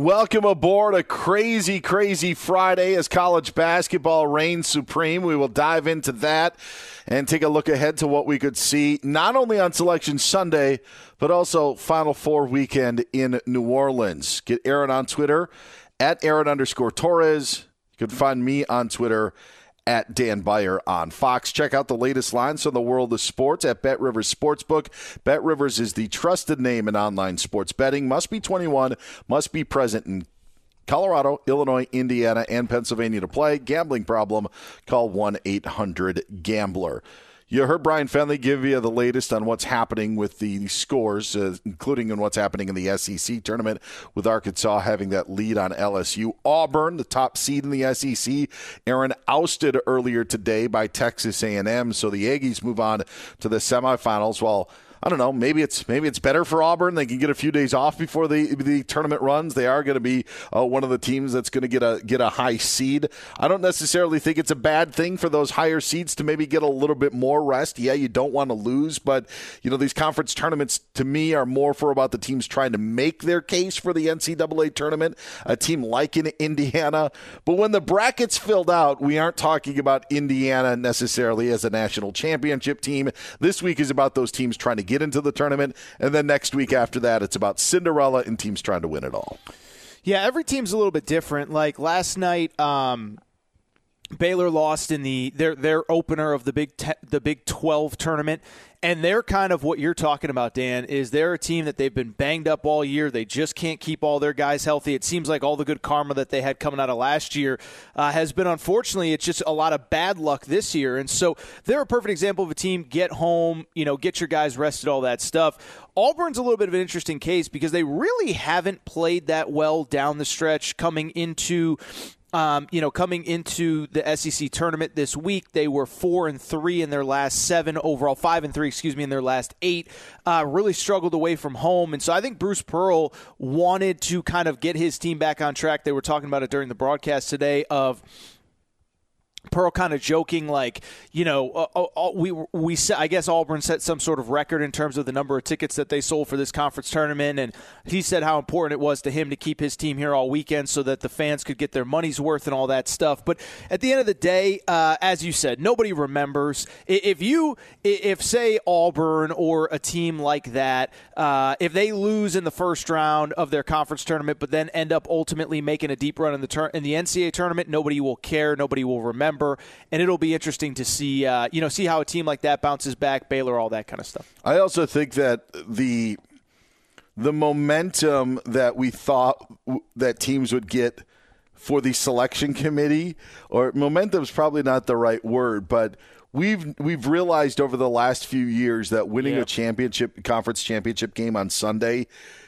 Welcome aboard a crazy, crazy Friday as college basketball reigns supreme. We will dive into that and take a look ahead to what we could see not only on Selection Sunday, but also Final Four weekend in New Orleans. Get Aaron on Twitter at Aaron underscore Torres. You can find me on Twitter at Dan Beyer on Fox. Check out the latest lines from the world of sports at Bet Rivers Sportsbook. Bet Rivers is the trusted name in online sports betting. Must be 21, must be present in Colorado, Illinois, Indiana, and Pennsylvania to play. Gambling problem? Call 1 800 Gambler. You heard Brian Fenley give you the latest on what's happening with the scores, uh, including in what's happening in the SEC tournament, with Arkansas having that lead on LSU. Auburn, the top seed in the SEC, Aaron ousted earlier today by Texas A&M, so the Aggies move on to the semifinals. While I don't know. Maybe it's maybe it's better for Auburn. They can get a few days off before the the tournament runs. They are going to be uh, one of the teams that's going to get a get a high seed. I don't necessarily think it's a bad thing for those higher seeds to maybe get a little bit more rest. Yeah, you don't want to lose, but you know these conference tournaments to me are more for about the teams trying to make their case for the NCAA tournament. A team like in Indiana, but when the brackets filled out, we aren't talking about Indiana necessarily as a national championship team. This week is about those teams trying to get into the tournament. And then next week after that, it's about Cinderella and teams trying to win it all. Yeah, every team's a little bit different. Like last night, um, Baylor lost in the their their opener of the Big Te- the Big 12 tournament. And they're kind of what you're talking about Dan is they're a team that they've been banged up all year. They just can't keep all their guys healthy. It seems like all the good karma that they had coming out of last year uh, has been unfortunately it's just a lot of bad luck this year. And so they're a perfect example of a team get home you know get your guys rested all that stuff. Auburn's a little bit of an interesting case because they really haven't played that well down the stretch coming into um, you know, coming into the SEC tournament this week, they were four and three in their last seven overall, five and three, excuse me, in their last eight. Uh, really struggled away from home, and so I think Bruce Pearl wanted to kind of get his team back on track. They were talking about it during the broadcast today of Pearl kind of joking, like you know, uh, uh, uh we we I guess Auburn set some sort of record in terms of the number of tickets that they sold for this conference tournament, and he said how important it was to him to keep his team here all weekend so that the fans could get their money's worth and all that stuff. But at the end of the day, uh, as you said, nobody remembers if you if say Auburn or a team like that, uh, if they lose in the first round of their conference tournament, but then end up ultimately making a deep run in the tur- in the NCAA tournament, nobody will care, nobody will remember and it'll be interesting to see, uh, you know, see how a team like that bounces back, Baylor, all that kind of stuff. I also think that the the momentum that we thought that teams would get for the selection committee, or momentum is probably not the right word, but we've we've realized over the last few years that winning a championship conference championship game on Sunday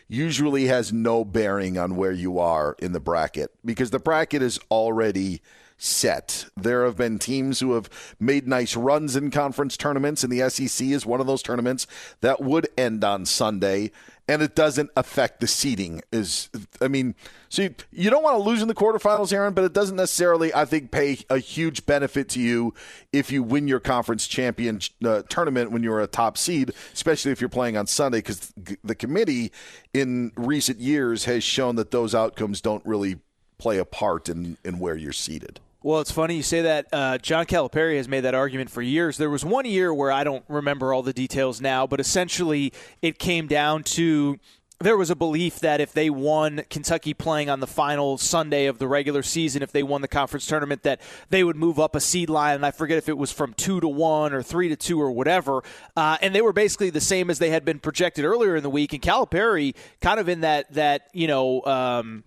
usually has no bearing on where you are in the bracket because the bracket is already set. There have been teams who have made nice runs in conference tournaments, and the SEC is one of those tournaments that would end on Sunday, and it doesn't affect the seeding. Is I mean, so you, you don't want to lose in the quarterfinals, Aaron, but it doesn't necessarily, I think, pay a huge benefit to you if you win your conference champion uh, tournament when you're a top seed, especially if you're playing on Sunday, because the committee in recent years has shown that those outcomes don't really play a part in, in where you're seated. Well, it's funny you say that. Uh, John Calipari has made that argument for years. There was one year where I don't remember all the details now, but essentially it came down to there was a belief that if they won Kentucky playing on the final Sunday of the regular season, if they won the conference tournament, that they would move up a seed line. And I forget if it was from two to one or three to two or whatever. Uh, and they were basically the same as they had been projected earlier in the week. And Calipari, kind of in that that you know. Um,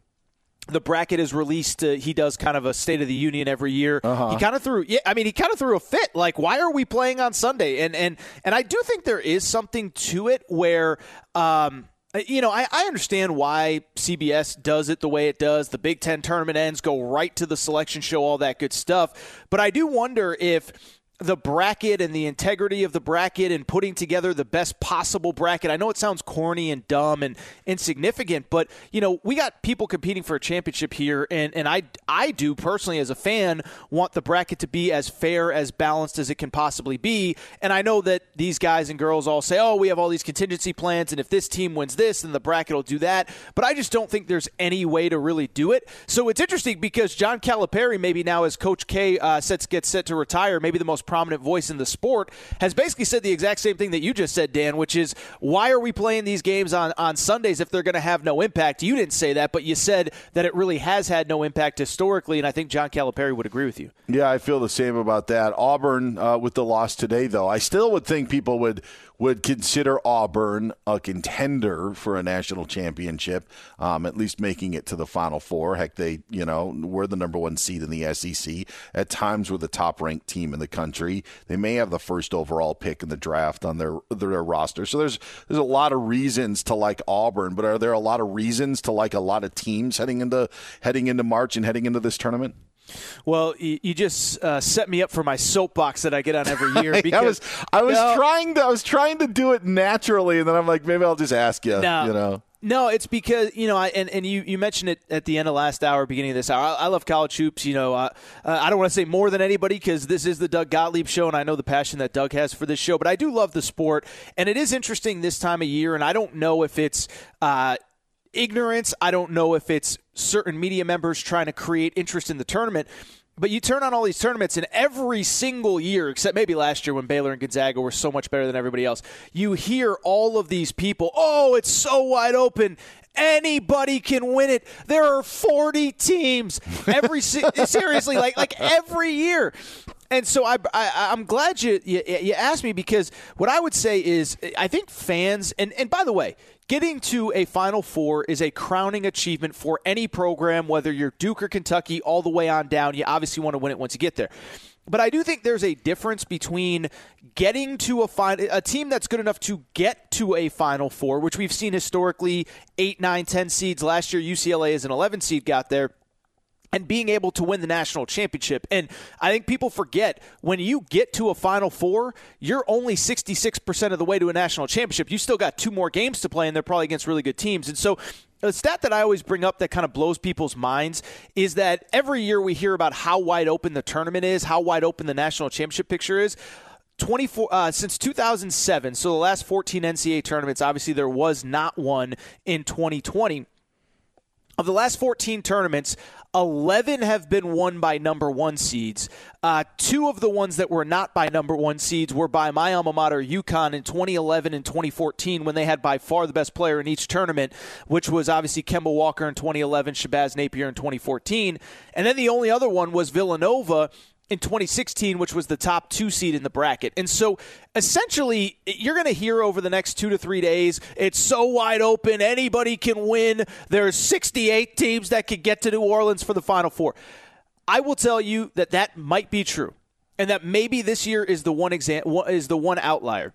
the bracket is released. Uh, he does kind of a State of the Union every year. Uh-huh. He kind of threw, yeah, I mean, he kind of threw a fit. Like, why are we playing on Sunday? And and and I do think there is something to it where. Um, you know, I, I understand why CBS does it the way it does. The Big Ten tournament ends, go right to the selection show, all that good stuff. But I do wonder if the bracket and the integrity of the bracket and putting together the best possible bracket. I know it sounds corny and dumb and insignificant, but you know, we got people competing for a championship here and, and I I do personally as a fan want the bracket to be as fair, as balanced as it can possibly be. And I know that these guys and girls all say, Oh, we have all these contingency plans and if this team wins this, then the bracket will do that. But I just don't think there's any way to really do it. So it's interesting because John Calipari maybe now as Coach K uh, sets gets set to retire, maybe the most prominent voice in the sport, has basically said the exact same thing that you just said, Dan, which is why are we playing these games on, on Sundays if they're going to have no impact? You didn't say that, but you said that it really has had no impact historically, and I think John Calipari would agree with you. Yeah, I feel the same about that. Auburn uh, with the loss today, though, I still would think people would would consider Auburn a contender for a national championship, um, at least making it to the Final Four. Heck, they you know were the number one seed in the SEC. At times, were the top ranked team in the country. They may have the first overall pick in the draft on their their roster. So there's there's a lot of reasons to like Auburn, but are there a lot of reasons to like a lot of teams heading into heading into March and heading into this tournament? Well, you, just uh, set me up for my soapbox that I get on every year. Because I was, I was no, trying to, I was trying to do it naturally, and then I'm like, maybe I'll just ask you. No, you know. No, it's because you know, I, and and you, you mentioned it at the end of last hour, beginning of this hour. I, I love college hoops. You know, uh, I don't want to say more than anybody because this is the Doug Gottlieb show, and I know the passion that Doug has for this show. But I do love the sport, and it is interesting this time of year. And I don't know if it's uh, ignorance. I don't know if it's certain media members trying to create interest in the tournament. But you turn on all these tournaments, and every single year, except maybe last year when Baylor and Gonzaga were so much better than everybody else, you hear all of these people, oh, it's so wide open. Anybody can win it. There are 40 teams. Every seriously, like like every year. And so I, I am glad you, you you asked me because what I would say is I think fans and and by the way, Getting to a Final Four is a crowning achievement for any program, whether you're Duke or Kentucky, all the way on down. You obviously want to win it once you get there. But I do think there's a difference between getting to a final, a team that's good enough to get to a Final Four, which we've seen historically eight, nine, ten seeds. Last year, UCLA as an 11 seed got there and being able to win the national championship. And I think people forget when you get to a Final Four, you're only 66% of the way to a national championship. You still got two more games to play, and they're probably against really good teams. And so a stat that I always bring up that kind of blows people's minds is that every year we hear about how wide open the tournament is, how wide open the national championship picture is. 24 uh, since 2007 so the last 14 ncaa tournaments obviously there was not one in 2020 of the last 14 tournaments, 11 have been won by number one seeds. Uh, two of the ones that were not by number one seeds were by my alma mater, UConn, in 2011 and 2014, when they had by far the best player in each tournament, which was obviously Kemba Walker in 2011, Shabazz Napier in 2014. And then the only other one was Villanova in 2016, which was the top two seed in the bracket. And so essentially, you're going to hear over the next two to three days, it's so wide open, anybody can win. There's 68 teams that could get to New Orleans for the Final Four. I will tell you that that might be true, and that maybe this year is the one exam- is the one outlier.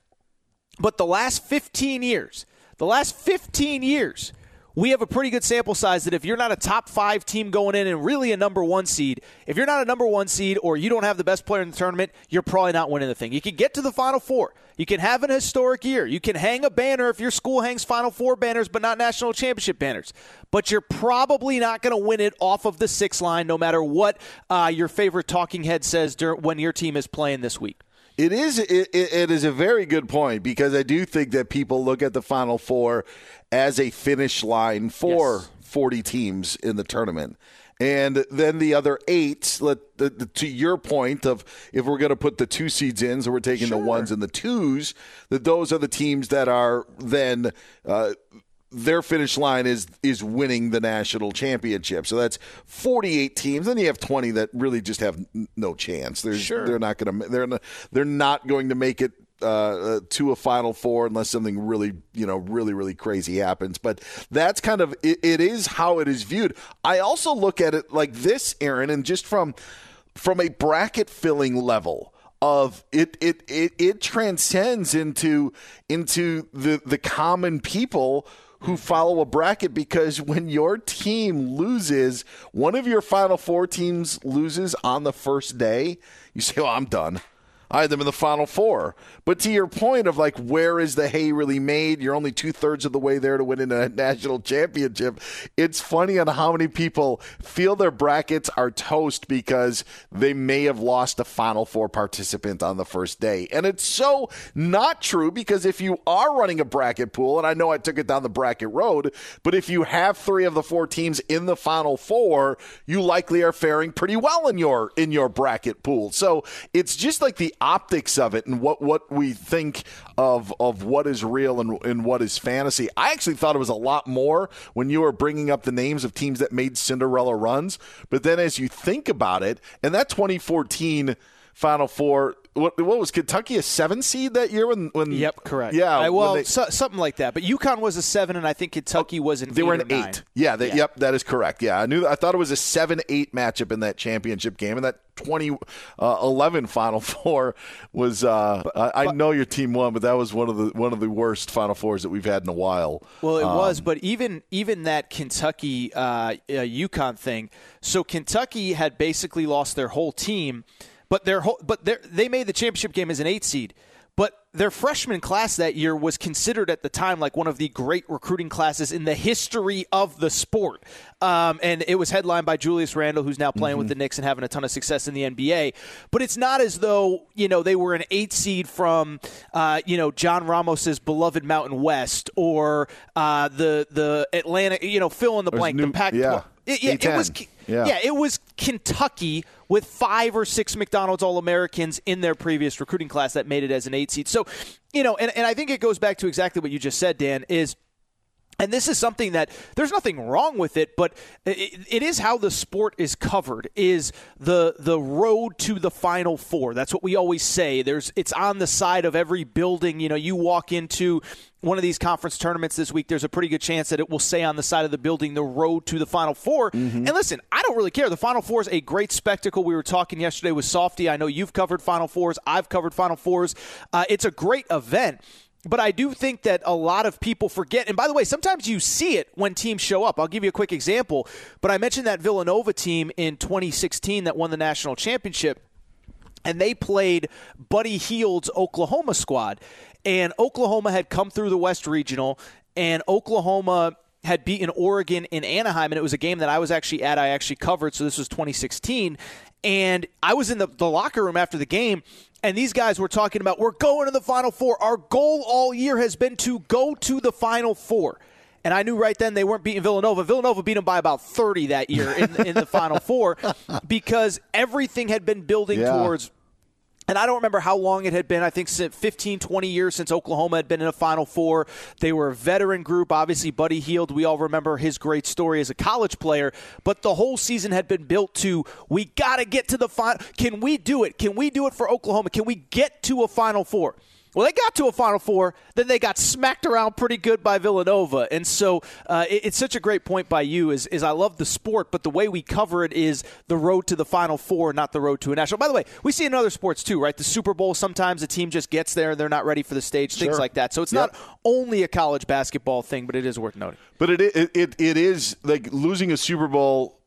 But the last 15 years, the last 15 years, we have a pretty good sample size that if you're not a top five team going in and really a number one seed, if you're not a number one seed or you don't have the best player in the tournament, you're probably not winning the thing. You can get to the Final Four. You can have an historic year. You can hang a banner if your school hangs Final Four banners, but not national championship banners. But you're probably not going to win it off of the six line, no matter what uh, your favorite talking head says during, when your team is playing this week. It is it, it is a very good point because I do think that people look at the Final Four as a finish line for yes. 40 teams in the tournament. And then the other eight, let, the, the, to your point of if we're going to put the two seeds in, so we're taking sure. the ones and the twos, that those are the teams that are then uh, their finish line is is winning the national championship. So that's 48 teams. Then you have 20 that really just have no chance. They're sure. they're not going to they're not, they're not going to make it uh, uh, to a Final Four unless something really, you know, really, really crazy happens. But that's kind of it, it is how it is viewed. I also look at it like this, Aaron, and just from from a bracket filling level of it it it, it transcends into into the the common people who follow a bracket because when your team loses, one of your Final Four teams loses on the first day, you say, "Oh, I'm done." I had them in the final four. But to your point of like, where is the hay really made? You're only two thirds of the way there to win in a national championship. It's funny on how many people feel their brackets are toast because they may have lost a final four participant on the first day. And it's so not true because if you are running a bracket pool, and I know I took it down the bracket road, but if you have three of the four teams in the final four, you likely are faring pretty well in your in your bracket pool. So it's just like the optics of it and what, what we think of of what is real and, and what is fantasy. I actually thought it was a lot more when you were bringing up the names of teams that made Cinderella runs. But then as you think about it, and that 2014 Final Four what, what was Kentucky a seven seed that year when? when yep, correct. Yeah, I, well, they, so, something like that. But UConn was a seven, and I think Kentucky was an. They were an eight. Nine. Yeah, they, yeah, Yep, that is correct. Yeah, I knew. I thought it was a seven-eight matchup in that championship game, and that 2011 uh, Final Four was. Uh, but, I, I but, know your team won, but that was one of the one of the worst Final Fours that we've had in a while. Well, it um, was, but even even that Kentucky uh, uh, UConn thing. So Kentucky had basically lost their whole team but their whole, but they made the championship game as an eight seed. But their freshman class that year was considered at the time like one of the great recruiting classes in the history of the sport. Um, and it was headlined by Julius Randle, who's now playing mm-hmm. with the Knicks and having a ton of success in the NBA. But it's not as though, you know, they were an eight seed from, uh, you know, John Ramos's beloved Mountain West or uh, the, the Atlanta, you know, fill in the blank, new, the Pac yeah. It, yeah, it was yeah. yeah, it was Kentucky with five or six McDonald's All Americans in their previous recruiting class that made it as an eight seed. So, you know, and, and I think it goes back to exactly what you just said, Dan, is – and this is something that there's nothing wrong with it, but it, it is how the sport is covered. Is the the road to the final four? That's what we always say. There's it's on the side of every building. You know, you walk into one of these conference tournaments this week, there's a pretty good chance that it will say on the side of the building the road to the Final 4 mm-hmm. And listen, I don't really care. The Final Four is a great spectacle. We were talking yesterday with Softy. I know you've covered Final Fours. I've covered Final Fours. Uh, it's a great event. But I do think that a lot of people forget. And by the way, sometimes you see it when teams show up. I'll give you a quick example. But I mentioned that Villanova team in 2016 that won the national championship. And they played Buddy Hield's Oklahoma squad. And Oklahoma had come through the West Regional. And Oklahoma had beaten Oregon in Anaheim, and it was a game that I was actually at. I actually covered, so this was 2016. And I was in the, the locker room after the game, and these guys were talking about we're going to the Final Four. Our goal all year has been to go to the Final Four. And I knew right then they weren't beating Villanova. Villanova beat them by about 30 that year in, in the Final Four because everything had been building yeah. towards and I don't remember how long it had been. I think 15, 20 years since Oklahoma had been in a Final Four. They were a veteran group. Obviously, Buddy Hield, we all remember his great story as a college player. But the whole season had been built to we got to get to the final. Can we do it? Can we do it for Oklahoma? Can we get to a Final Four? Well, they got to a Final Four, then they got smacked around pretty good by Villanova, and so uh, it, it's such a great point by you. Is is I love the sport, but the way we cover it is the road to the Final Four, not the road to a national. By the way, we see in other sports too, right? The Super Bowl. Sometimes a team just gets there and they're not ready for the stage, things like that. So it's yep. not only a college basketball thing, but it is worth noting. But it it it, it is like losing a Super Bowl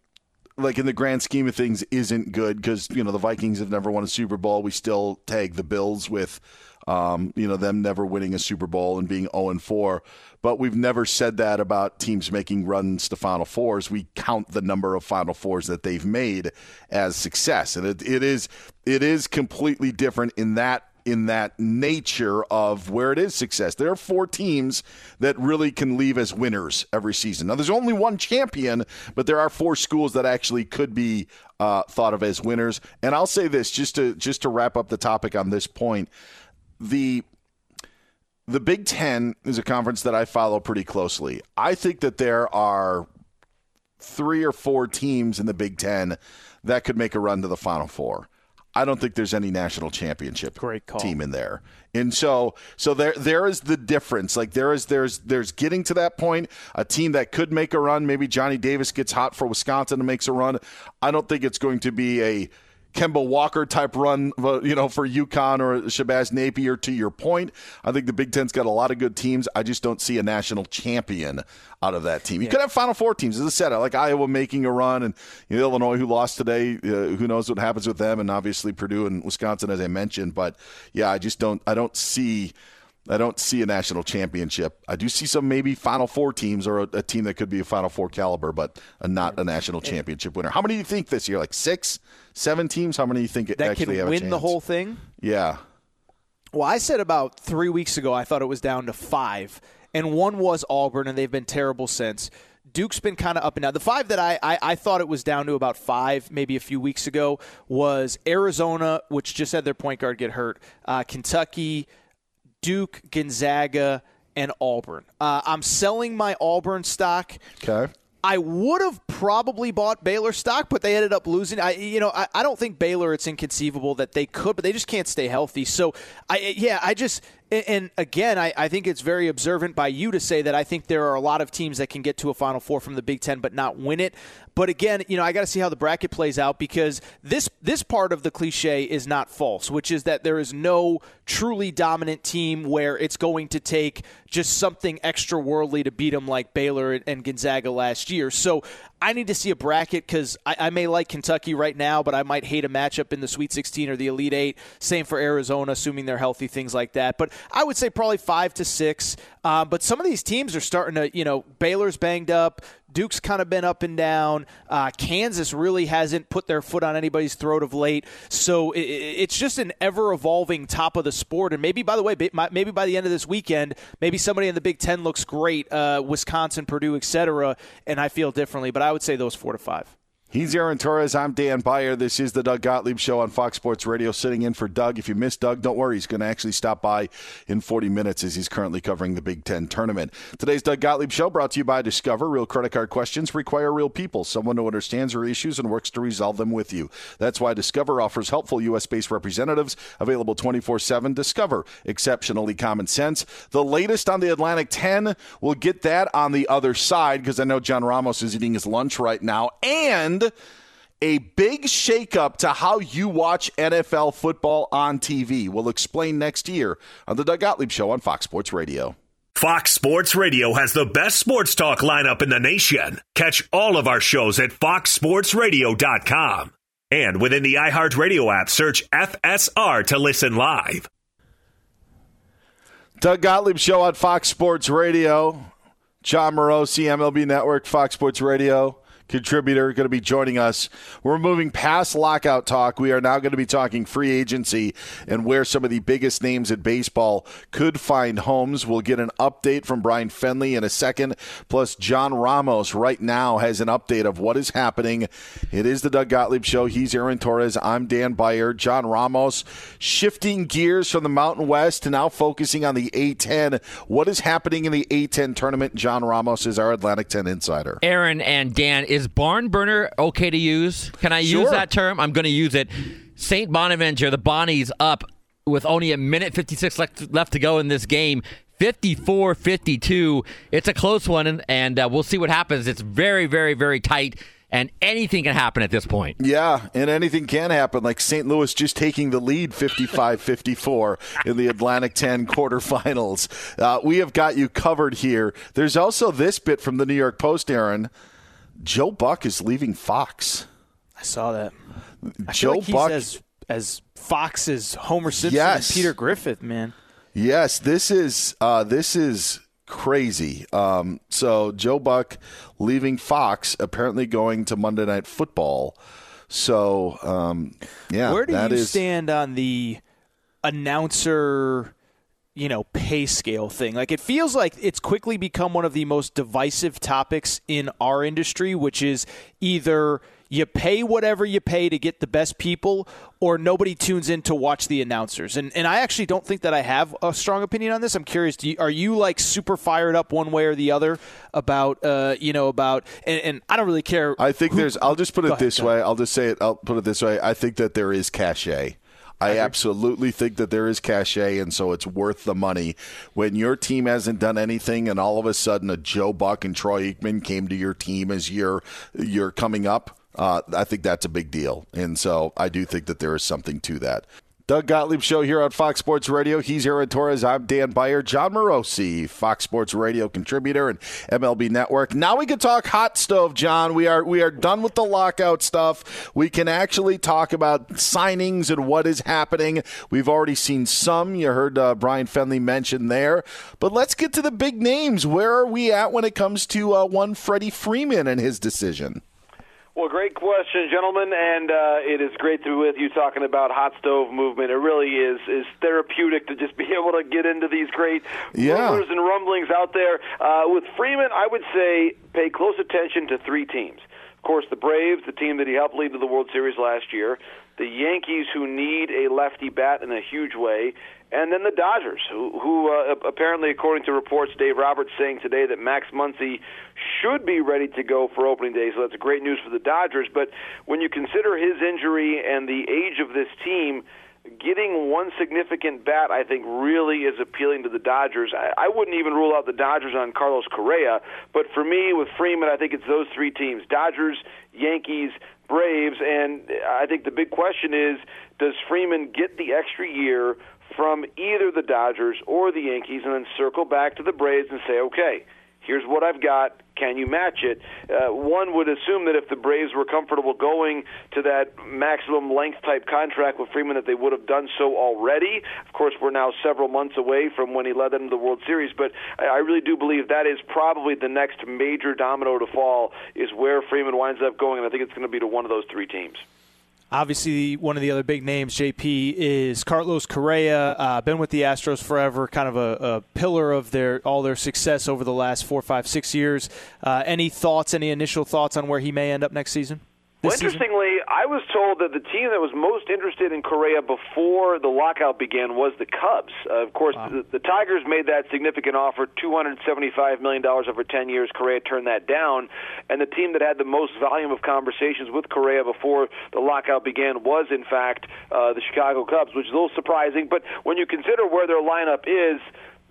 like in the grand scheme of things isn't good because you know the Vikings have never won a Super Bowl. We still tag the Bills with um, you know, them never winning a Super Bowl and being 0 4. But we've never said that about teams making runs to Final Fours. We count the number of Final Fours that they've made as success, and it, it is it is completely different in that in that nature of where it is success. There are four teams that really can leave as winners every season. Now, there's only one champion, but there are four schools that actually could be uh, thought of as winners. And I'll say this just to just to wrap up the topic on this point the the Big Ten is a conference that I follow pretty closely. I think that there are three or four teams in the Big Ten that could make a run to the Final Four. I don't think there's any national championship great team in there. And so so there there is the difference. Like there is there's there's getting to that point, a team that could make a run, maybe Johnny Davis gets hot for Wisconsin and makes a run. I don't think it's going to be a Kemba Walker type run, uh, you know, for UConn or Shabazz Napier. To your point, I think the Big Ten's got a lot of good teams. I just don't see a national champion out of that team. You could have Final Four teams, as I said. Like Iowa making a run, and you know, Illinois, who lost today, uh, who knows what happens with them, and obviously Purdue and Wisconsin, as I mentioned. But yeah, I just don't. I don't see. I don't see a national championship. I do see some maybe Final Four teams or a, a team that could be a Final Four caliber, but a, not a national championship winner. How many do you think this year? Like six, seven teams? How many do you think that actually can have win a chance? the whole thing. Yeah. Well, I said about three weeks ago I thought it was down to five, and one was Auburn, and they've been terrible since. Duke's been kind of up and down. The five that I, I, I thought it was down to about five, maybe a few weeks ago, was Arizona, which just had their point guard get hurt, uh, Kentucky, Duke, Gonzaga, and Auburn. Uh, I'm selling my Auburn stock. Okay. I would have probably bought Baylor stock, but they ended up losing. I, you know, I, I don't think Baylor. It's inconceivable that they could, but they just can't stay healthy. So, I, yeah, I just, and again, I, I think it's very observant by you to say that I think there are a lot of teams that can get to a Final Four from the Big Ten, but not win it. But again, you know, I got to see how the bracket plays out because this this part of the cliche is not false, which is that there is no truly dominant team where it's going to take just something extra worldly to beat them like Baylor and Gonzaga last year. So I need to see a bracket because I, I, may like Kentucky right now, but I might hate a matchup in the Sweet 16 or the Elite Eight. Same for Arizona, assuming they're healthy, things like that. But I would say probably five to six. Um, but some of these teams are starting to, you know, Baylor's banged up. Duke's kind of been up and down. Uh, Kansas really hasn't put their foot on anybody's throat of late. So it, it's just an ever evolving top of the sport. And maybe, by the way, maybe by the end of this weekend, maybe somebody in the Big Ten looks great, uh, Wisconsin, Purdue, etc., and I feel differently. But I would say those four to five. He's Aaron Torres. I'm Dan Beyer. This is the Doug Gottlieb Show on Fox Sports Radio. Sitting in for Doug. If you missed Doug, don't worry. He's going to actually stop by in 40 minutes as he's currently covering the Big Ten tournament. Today's Doug Gottlieb Show brought to you by Discover. Real credit card questions require real people, someone who understands your issues and works to resolve them with you. That's why Discover offers helpful U.S. based representatives available 24 7. Discover, exceptionally common sense. The latest on the Atlantic 10, we'll get that on the other side because I know John Ramos is eating his lunch right now. And a big shakeup to how you watch NFL football on TV. We'll explain next year on the Doug Gottlieb Show on Fox Sports Radio. Fox Sports Radio has the best sports talk lineup in the nation. Catch all of our shows at foxsportsradio.com. And within the iHeartRadio app, search FSR to listen live. Doug Gottlieb Show on Fox Sports Radio. Jon Morosi, MLB Network, Fox Sports Radio contributor, going to be joining us. We're moving past lockout talk. We are now going to be talking free agency and where some of the biggest names in baseball could find homes. We'll get an update from Brian Fenley in a second. Plus, John Ramos right now has an update of what is happening. It is the Doug Gottlieb Show. He's Aaron Torres. I'm Dan Beyer. John Ramos shifting gears from the Mountain West to now focusing on the A10. What is happening in the A10 tournament? John Ramos is our Atlantic 10 insider. Aaron and Dan is barn burner okay to use? Can I Sure. use that term? I'm going to use it. St. Bonaventure, the Bonnies up with only a minute 56 left, left to go in this game. 54 52. It's a close one, and, and uh, we'll see what happens. It's very, very, very tight, and anything can happen at this point. Yeah, and anything can happen. Like St. Louis just taking the lead 55 54 in the Atlantic 10 quarterfinals. Uh, we have got you covered here. There's also this bit from the New York Post, Aaron. Joe Buck is leaving Fox. I saw that. I Joe like he's Buck. as as Fox's Homer Simpson Yes. and Peter Griffin, man. Yes, this is uh, this is crazy. Um, so Joe Buck leaving Fox, apparently going to Monday Night Football. So um, yeah, Where do you is- stand on the announcer, you know, pay scale thing? Like it feels like it's quickly become one of the most divisive topics in our industry, which is either you pay whatever you pay to get the best people or nobody tunes in to watch the announcers. And and I actually don't think that I have a strong opinion on this. I'm curious, do you, are you like super fired up one way or the other about uh, you know, about and, and I don't really care I think who- there's. I'll just put it ahead, this way. I'll just say it. I'll put it this way. I think that there is cachet. I absolutely think that there is cachet, and so it's worth the money. When your team hasn't done anything, and all of a sudden a Joe Buck and Troy Aikman came to your team as you're you're coming up, uh, I think that's a big deal. And so I do think that there is something to that. Doug Gottlieb Show here on Fox Sports Radio. He's Aaron Torres. I'm Dan Beyer. Jon Morosi, Fox Sports Radio contributor and MLB Network. Now we can talk hot stove, John. We are we are done with the lockout stuff. We can actually talk about signings and what is happening. We've already seen some. You heard uh, Brian Fenley mention there. But let's get to the big names. Where are we at when it comes to uh, one Freddie Freeman and his decision? Well, great question, gentlemen, and uh, it is great to be with you talking about hot stove movement. It really is is therapeutic to just be able to get into these great yeah. rumors and rumblings out there. Uh, with Freeman, I would say pay close attention to three teams. Of course, the Braves, the team that he helped lead to the World Series last year, the Yankees, who need a lefty bat in a huge way, and then the Dodgers, who, who uh, apparently, according to reports, Dave Roberts saying today that Max Muncy should be ready to go for opening day. So that's great news for the Dodgers. But when you consider his injury and the age of this team, getting one significant bat, I think, really is appealing to the Dodgers. I, I wouldn't even rule out the Dodgers on Carlos Correa, but for me, with Freeman, I think it's those three teams: Dodgers, Yankees, Braves, and I think the big question is: Does Freeman get the extra year? From either the Dodgers or the Yankees and then circle back to the Braves and say, okay, here's what I've got. Can you match it? Uh, one would assume that if the Braves were comfortable going to that maximum length type contract with Freeman, that they would have done so already. Of course, we're now several months away from when he led them to the World Series, but I really do believe that is probably the next major domino to fall is where Freeman winds up going, and I think it's going to be to one of those three teams. Obviously, one of the other big names, JP, is Carlos Correa. Uh, been with the Astros forever, kind of a, a, pillar of their all their success over the last four, five, six years. Uh, any thoughts? Any initial thoughts on where he may end up next season? Well, interestingly, I was told that the team that was most interested in Correa before the lockout began was the Cubs. Uh, of course, wow. the, the Tigers made that significant offer, $275 million over 10 years. Correa turned that down. And the team that had the most volume of conversations with Correa before the lockout began was, in fact, uh, the Chicago Cubs, which is a little surprising. But when you consider where their lineup is,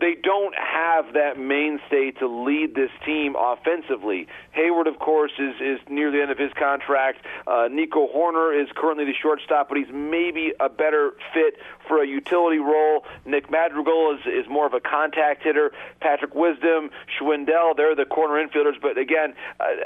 they don't have that mainstay to lead this team offensively. Heyward, of course, is is near the end of his contract. Uh, Nico Hoerner is currently the shortstop, but he's maybe a better fit for a utility role. Nick Madrigal is is more of a contact hitter. Patrick Wisdom, Schwindel, they're the corner infielders. But again,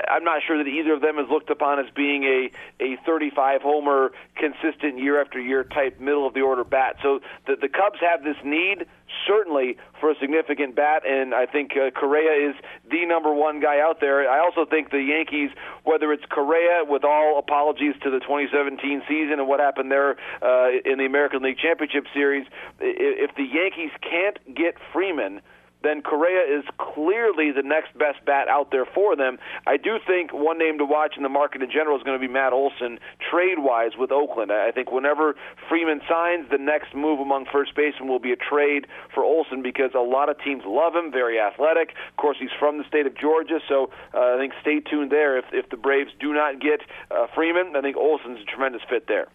I'm not sure that either of them is looked upon as being a a 35 homer, consistent year after year type middle of the order bat. So the the Cubs have this need certainly for a significant bat, and I think uh, Correa is the number one guy out there. I also think the Yankees, whether it's Correa, with all apologies to the 2017 season and what happened there uh, in the American League Championship Series, if the Yankees can't get Freeman – then Correa is clearly the next best bat out there for them. I do think one name to watch in the market in general is going to be Matt Olson, trade wise with Oakland. I think whenever Freeman signs, the next move among first basemen will be a trade for Olson because a lot of teams love him, very athletic. Of course, he's from the state of Georgia, so uh, I think stay tuned there. If, if the Braves do not get uh, Freeman, I think Olson's a tremendous fit there.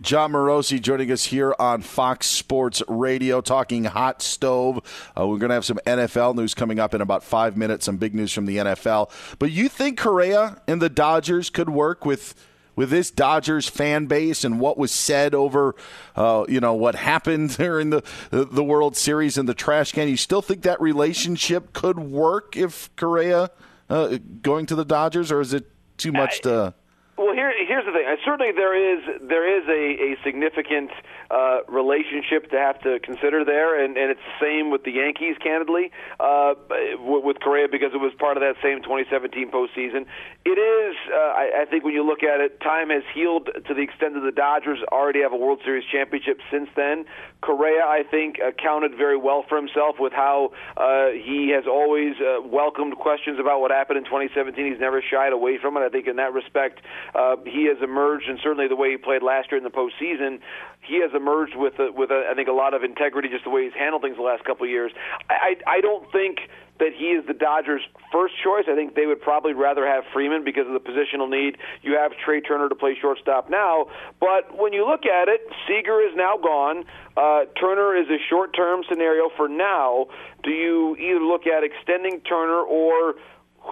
Jon Morosi joining us here on Fox Sports Radio, talking hot stove. Uh, we're going to have some NFL news coming up in about five minutes, some big news from the NFL. But you think Correa and the Dodgers could work with with this Dodgers fan base and what was said over, uh, you know, what happened during the the World Series and the trash can? You still think that relationship could work if Correa uh, going to the Dodgers, or is it too much to? Well, here, here's the thing. Certainly, there is there is a, a significant uh, relationship to have to consider there, and, and it's the same with the Yankees, candidly, uh, with Correa because it was part of that same 2017 postseason. It is, uh, I, I think, when you look at it, time has healed to the extent that the Dodgers already have a World Series championship since then. Correa, I think, accounted very well for himself with how uh, he has always uh, welcomed questions about what happened in 2017. He's never shied away from it. I think in that respect uh, he has emerged, and certainly the way he played last year in the postseason, he has emerged with a, with a, I think a lot of integrity, just the way he's handled things the last couple of years. I I, I don't think that he is the Dodgers' first choice. I think they would probably rather have Freeman because of the positional need. You have Trea Turner to play shortstop now, but when you look at it, Seager is now gone. Uh, Turner is a short-term scenario for now. Do you either look at extending Turner or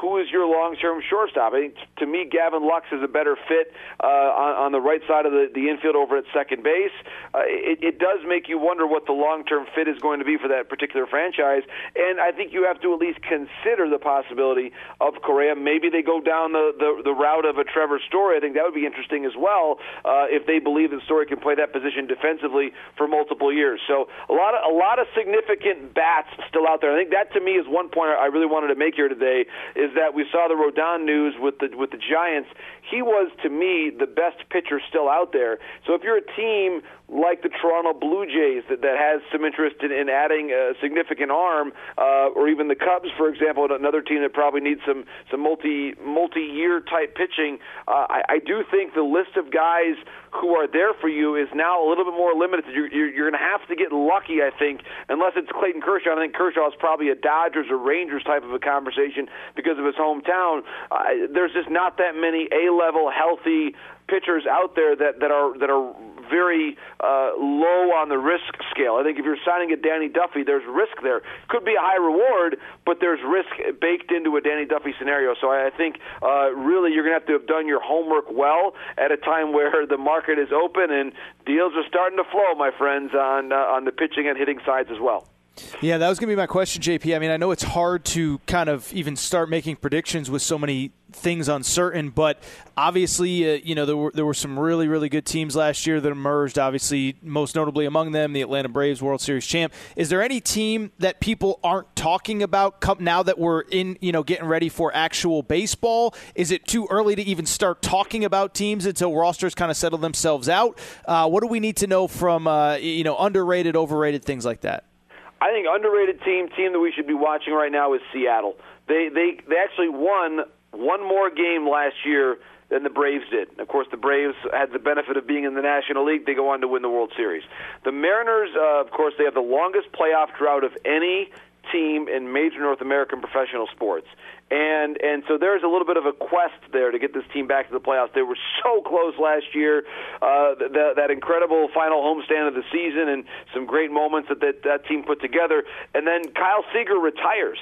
who is your long-term shortstop? I think to me, Gavin Lux is a better fit uh, on, on the right side of the, the infield over at second base. Uh, it, it does make you wonder what the long-term fit is going to be for that particular franchise, and I think you have to at least consider the possibility of Correa. Maybe they go down the, the, the route of a Trevor Story. I think that would be interesting as well uh, if they believe that Story can play that position defensively for multiple years. So a lot of a lot of significant bats still out there. I think that to me is one point I really wanted to make here today is that we saw the Rodon news with the with the Giants. He was to me the best pitcher still out there. So if you're a team like the Toronto Blue Jays that, that has some interest in, in adding a significant arm, uh, or even the Cubs, for example, another team that probably needs some some multi multi year type pitching. Uh, I, I do think the list of guys who are there for you is now a little bit more limited. You're, you're, you're going to have to get lucky, I think, unless it's Clayton Kershaw. I think Kershaw is probably a Dodgers or Rangers type of a conversation because of his hometown. Uh, there's just not that many A level healthy pitchers out there that that are that are very uh, low on the risk scale. I think if you're signing a Danny Duffy, there's risk there. Could be a high reward, but there's risk baked into a Danny Duffy scenario. So I think uh, really you're going to have to have done your homework well at a time where the market is open and deals are starting to flow, my friends, on uh, on the pitching and hitting sides as well. Yeah, that was going to be my question, JP. I mean, I know it's hard to kind of even start making predictions with so many things uncertain, but obviously, uh, you know, there were there were some really really good teams last year that emerged. Obviously, most notably among them, the Atlanta Braves, World Series champ. Is there any team that people aren't talking about now that we're in, you know, getting ready for actual baseball? Is it too early to even start talking about teams until rosters kind of settle themselves out? Uh, what do we need to know from, uh, you know, underrated, overrated things like that? I think underrated team team that we should be watching right now is Seattle. They they they actually won one more game last year than the Braves did. Of course, the Braves had the benefit of being in the National League. They go on to win the World Series. The Mariners, uh, of course, they have the longest playoff drought of any team in major North American professional sports. And and so there's a little bit of a quest there to get this team back to the playoffs. They were so close last year. Uh, that, that incredible final homestand of the season and some great moments that, that that team put together. And then Kyle Seager retires.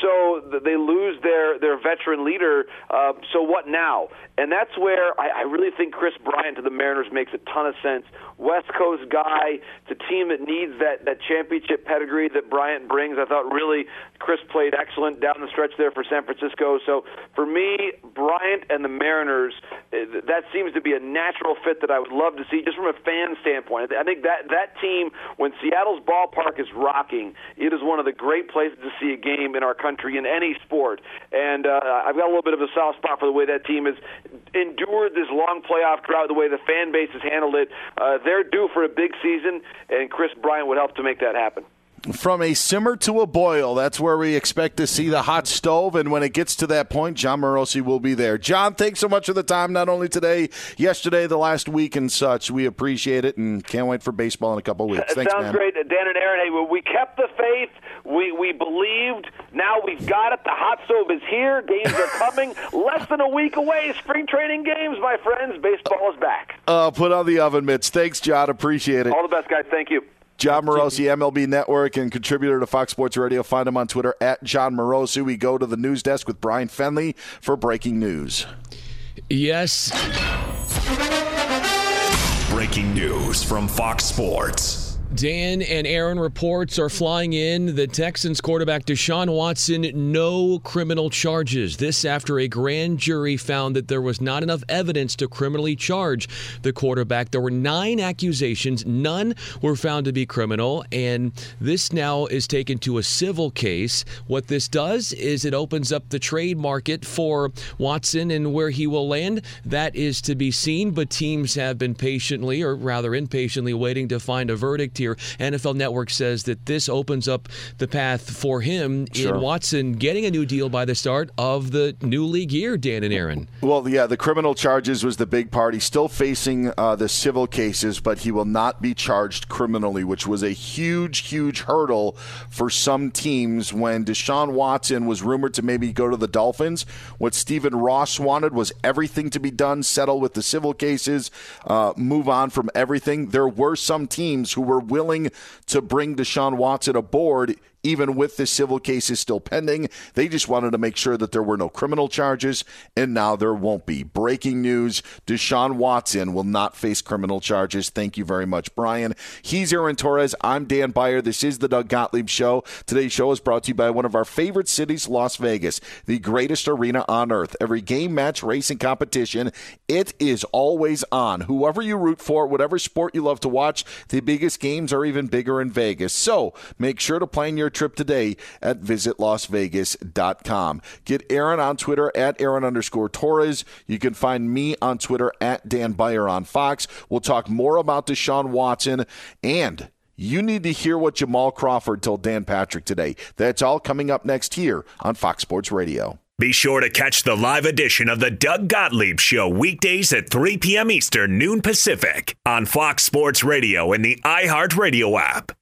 So they lose their their veteran leader. Uh, so what now? And that's where I, I really think Kris Bryant to the Mariners makes a ton of sense. West Coast guy, it's a team that needs that that championship pedigree that Bryant brings. I thought really Kris played excellent down the stretch there for San Francisco. So for me, Bryant and the Mariners, eh, that seems to be a natural fit that I would love to see just from a fan standpoint. I think that that team, when Seattle's ballpark is rocking, it is one of the great places to see a game in our country in any sport. And uh, I've got a little bit of a soft spot for the way that team has endured this long playoff drought, the way the fan base has handled it. Uh, they're due for a big season, and Kris Bryant would help to make that happen. From a simmer to a boil, that's where we expect to see the hot stove. And when it gets to that point, Jon Morosi will be there. John, thanks so much for the time, not only today, yesterday, the last week, and such. We appreciate it and can't wait for baseball in a couple weeks. Thanks, sounds man. great. Dan and Aaron, hey, we kept the faith. We, we believed. Now we've got it. The hot stove is here. Games are coming. Less than a week away. Spring training games, my friends. Baseball is back. Uh, put on the oven mitts. Thanks, John. Appreciate it. All the best, guys. Thank you. Jon Morosi, MLB Network and contributor to Fox Sports Radio. Find him on Twitter at Jon Morosi. We go to the news desk with Brian Fenley for breaking news. Yes. Breaking news from Fox Sports. Dan and Aaron reports are flying in. The Texans quarterback Deshaun Watson, no criminal charges. This after a grand jury found that there was not enough evidence to criminally charge the quarterback. There were nine accusations, none were found to be criminal, and this now is taken to a civil case. What this does is it opens up the trade market for Watson and where he will land. That is to be seen, but teams have been patiently, or rather impatiently, waiting to find a verdict here. NFL Network says that this opens up the path for him Sure. in Watson getting a new deal by the start of the new league year, Dan and Aaron. Well, yeah, the criminal charges was the big part. He's still facing uh, the civil cases, but he will not be charged criminally, which was a huge, huge hurdle for some teams when Deshaun Watson was rumored to maybe go to the Dolphins. What Stephen Ross wanted was everything to be done, settle with the civil cases, uh, move on from everything. There were some teams who were willing to bring Deshaun Watson aboard even with the civil cases still pending. They just wanted to make sure that there were no criminal charges, and now there won't be. Breaking news Deshaun Watson will not face criminal charges. Thank you very much, Brian. He's Aaron Torres. I'm Dan Beyer. This is the Doug Gottlieb Show. Today's show is brought to you by one of our favorite cities, Las Vegas, the greatest arena on earth. Every game, match, race, and competition, it is always on. Whoever you root for, whatever sport you love to watch, the biggest games are even bigger in Vegas. So make sure to plan your trip today at visitlasvegas.com. Get Aaron on Twitter at Aaron underscore Torres. You can find me on Twitter at Dan Beyer on Fox. We'll talk more about Deshaun Watson and you need to hear what Jamal Crawford told Dan Patrick today. That's all coming up next here on Fox Sports Radio. Be sure to catch the live edition of the Doug Gottlieb Show weekdays at 3 p.m. Eastern, noon Pacific on Fox Sports Radio and the iHeartRadio app.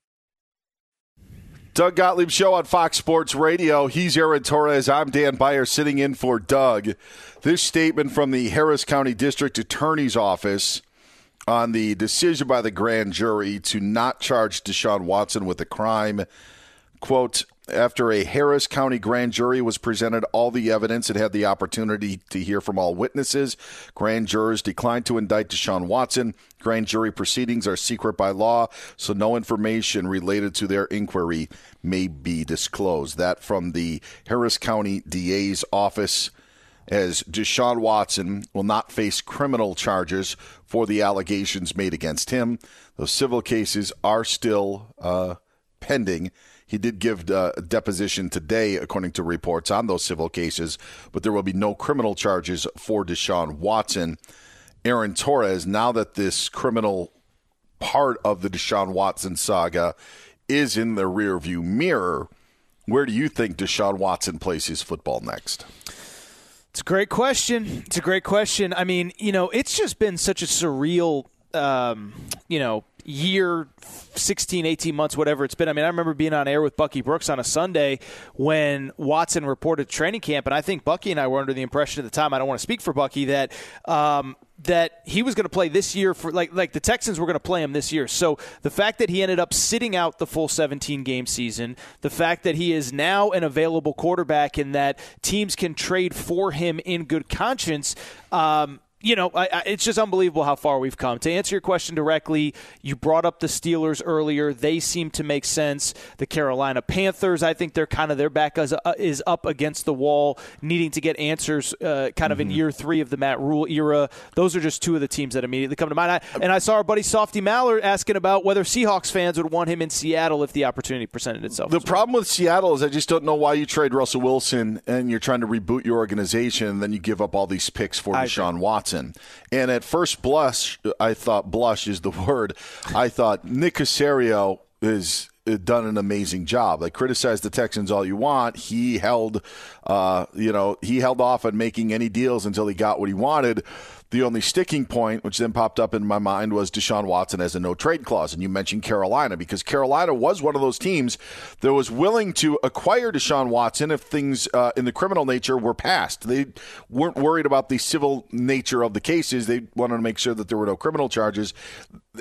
Doug Gottlieb Show on Fox Sports Radio. He's Aaron Torres. I'm Dan Beyer sitting in for Doug. This statement from the Harris County District Attorney's Office on the decision by the grand jury to not charge Deshaun Watson with a crime. Quote, after a Harris County grand jury was presented all the evidence, it had the opportunity to hear from all witnesses. Grand jurors declined to indict Deshaun Watson. Grand jury proceedings are secret by law, so no information related to their inquiry may be disclosed. That from the Harris County DA's office as Deshaun Watson will not face criminal charges for the allegations made against him. Those civil cases are still uh, pending. He did give uh, a deposition today, according to reports on those civil cases, but there will be no criminal charges for Deshaun Watson. Aaron Torres, now that this criminal part of the Deshaun Watson saga is in the rearview mirror, where do you think Deshaun Watson plays his football next? It's a great question. It's a great question. I mean, you know, it's just been such a surreal, um, you know, year 16 18 months whatever it's been i mean i remember being on air with bucky brooks on a sunday when watson reported training camp and i think bucky and i were under the impression at the time i don't want to speak for bucky that um, that he was going to play this year for like like the Texans were going to play him this year. So the fact that he ended up sitting out the full 17 game season, the fact that he is now an available quarterback and that teams can trade for him in good conscience, um, you know, I, I, it's just unbelievable how far we've come. To answer your question directly, you brought up the Steelers earlier. They seem to make sense. The Carolina Panthers, I think they're kind of their back is, uh, is up against the wall, needing to get answers uh, kind of mm-hmm. in year three of the Matt Rhule era. Those are just two of the teams that immediately come to mind. I, and I saw our buddy Softy Mahler asking about whether Seahawks fans would want him in Seattle if the opportunity presented itself. The problem with Seattle is I just don't know why you trade Russell Wilson and you're trying to reboot your organization, and then you give up all these picks for Deshaun Watson. Watson. And at first blush, I thought blush is the word. I thought Nick Caserio is uh, done an amazing job. Like criticize the Texans all you want, he held, uh, you know, he held off on making any deals until he got what he wanted. The only sticking point, which then popped up in my mind, was Deshaun Watson as a no trade clause. And you mentioned Carolina because Carolina was one of those teams that was willing to acquire Deshaun Watson if things uh, in the criminal nature were passed. They weren't worried about the civil nature of the cases. They wanted to make sure that there were no criminal charges.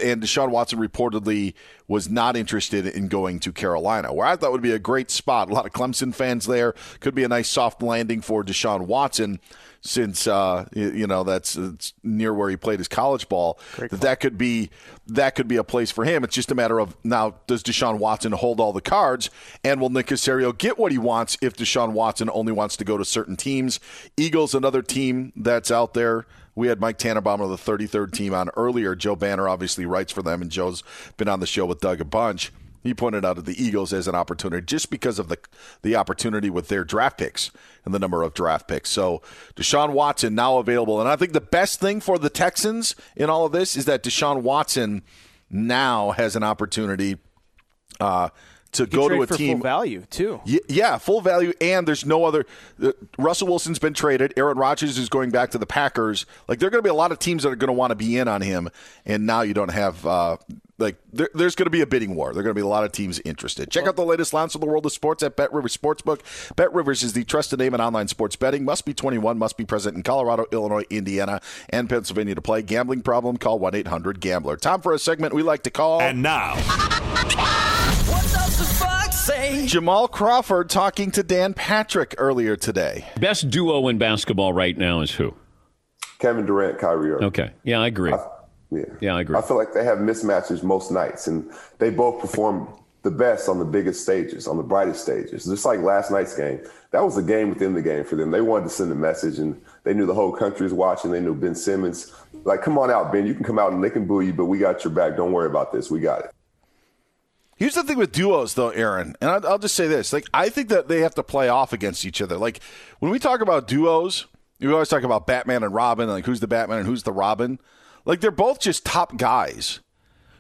And Deshaun Watson reportedly was not interested in going to Carolina, where I thought would be a great spot. A lot of Clemson fans there. Could be a nice soft landing for Deshaun Watson since uh, you know that's near where he played his college ball. That that could be that could be a place for him. It's just a matter of now does Deshaun Watson hold all the cards, and will Nick Caserio get what he wants if Deshaun Watson only wants to go to certain teams? Eagles, another team that's out there. We had Mike Tannenbaum of the 33rd team on earlier. Joe Banner obviously writes for them, and Joe's been on the show with Doug a bunch. He pointed out of the Eagles as an opportunity just because of the the opportunity with their draft picks and the number of draft picks. So Deshaun Watson now available, and I think the best thing for the Texans in all of this is that Deshaun Watson now has an opportunity. Uh, to go to a team full value too. Yeah, full value, and there's no other. Uh, Russell Wilson's been traded. Aaron Rodgers is going back to the Packers. Like there are going to be a lot of teams that are going to want to be in on him, and now you don't have uh, like there, there's going to be a bidding war. There are going to be a lot of teams interested. Check out the latest lines from the world of sports at Bet Rivers Sportsbook. Bet Rivers is the trusted name in online sports betting. Must be 21. Must be present in Colorado, Illinois, Indiana, and Pennsylvania to play. Gambling problem? Call 1 800 Gambler. Time for a segment we like to call. And now. What does the Fox say Jamal Crawford talking to Dan Patrick earlier today. Best duo in basketball right now is who? Kevin Durant, Kyrie Irving. Okay. Yeah, I agree. I, yeah. Yeah, I agree. I feel like they have mismatches most nights, and they both perform the best on the biggest stages, on the brightest stages. Just like last night's game, that was a game within the game for them. They wanted to send a message, and they knew the whole country was watching. They knew Ben Simmons. Like, come on out, Ben. You can come out and they can boo you, but we got your back. Don't worry about this. We got it. Here's the thing with duos, though, Aaron, and I'll, I'll just say this: like, I think that they have to play off against each other. Like, when we talk about duos, we always talk about Batman and Robin, like who's the Batman and who's the Robin. Like, they're both just top guys.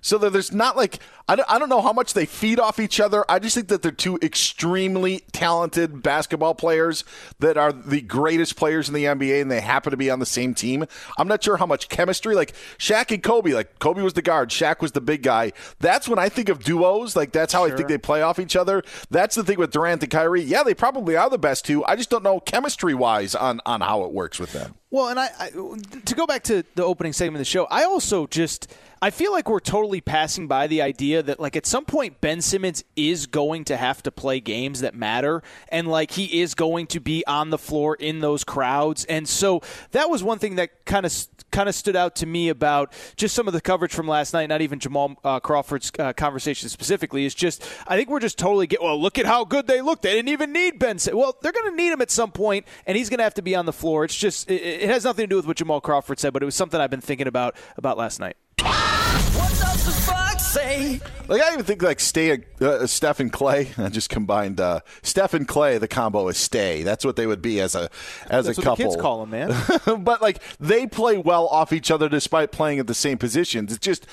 So there's not like I don't, I don't know how much they feed off each other. I just think that they're two extremely talented basketball players that are the greatest players in the NBA, and they happen to be on the same team. I'm not sure how much chemistry. Like Shaq and Kobe, like Kobe was the guard, Shaq was the big guy. That's when I think of duos. Like that's how sure. I think they play off each other. That's the thing with Durant and Kyrie. Yeah, they probably are the best two. I just don't know chemistry wise on on how it works with them. Well, and I, I to go back to the opening segment of the show, I also just I feel like we're totally passing by the idea that like at some point Ben Simmons is going to have to play games that matter and like he is going to be on the floor in those crowds. And so that was one thing that kind of kind of stood out to me about just some of the coverage from last night, not even Jamal uh, Crawford's uh, conversation specifically, is just I think we're just totally get well, look at how good they look. They didn't even need Ben Simmons. Well, they're going to need him at some point and he's going to have to be on the floor. It's just it, it has nothing to do with what Jamal Crawford said, but it was something I've been thinking about about last night. What's up the Fox, say? Like I even think like stay uh, Steph and Clay. I just combined uh, Steph and Clay. The combo is stay. That's what they would be as a as That's a couple. kids call them, man. but like they play well off each other despite playing at the same positions. It's just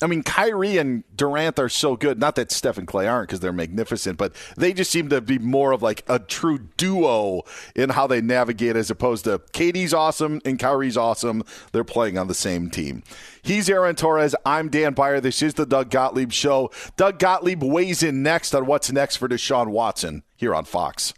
I mean, Kyrie and Durant are so good. Not that Steph and Clay aren't because they're magnificent, but they just seem to be more of like a true duo in how they navigate as opposed to KD's awesome and Kyrie's awesome. They're playing on the same team. He's Aaron Torres. I'm Dan Beyer. This is the Doug Gottlieb Show. Doug Gottlieb weighs in next on what's next for Deshaun Watson here on Fox.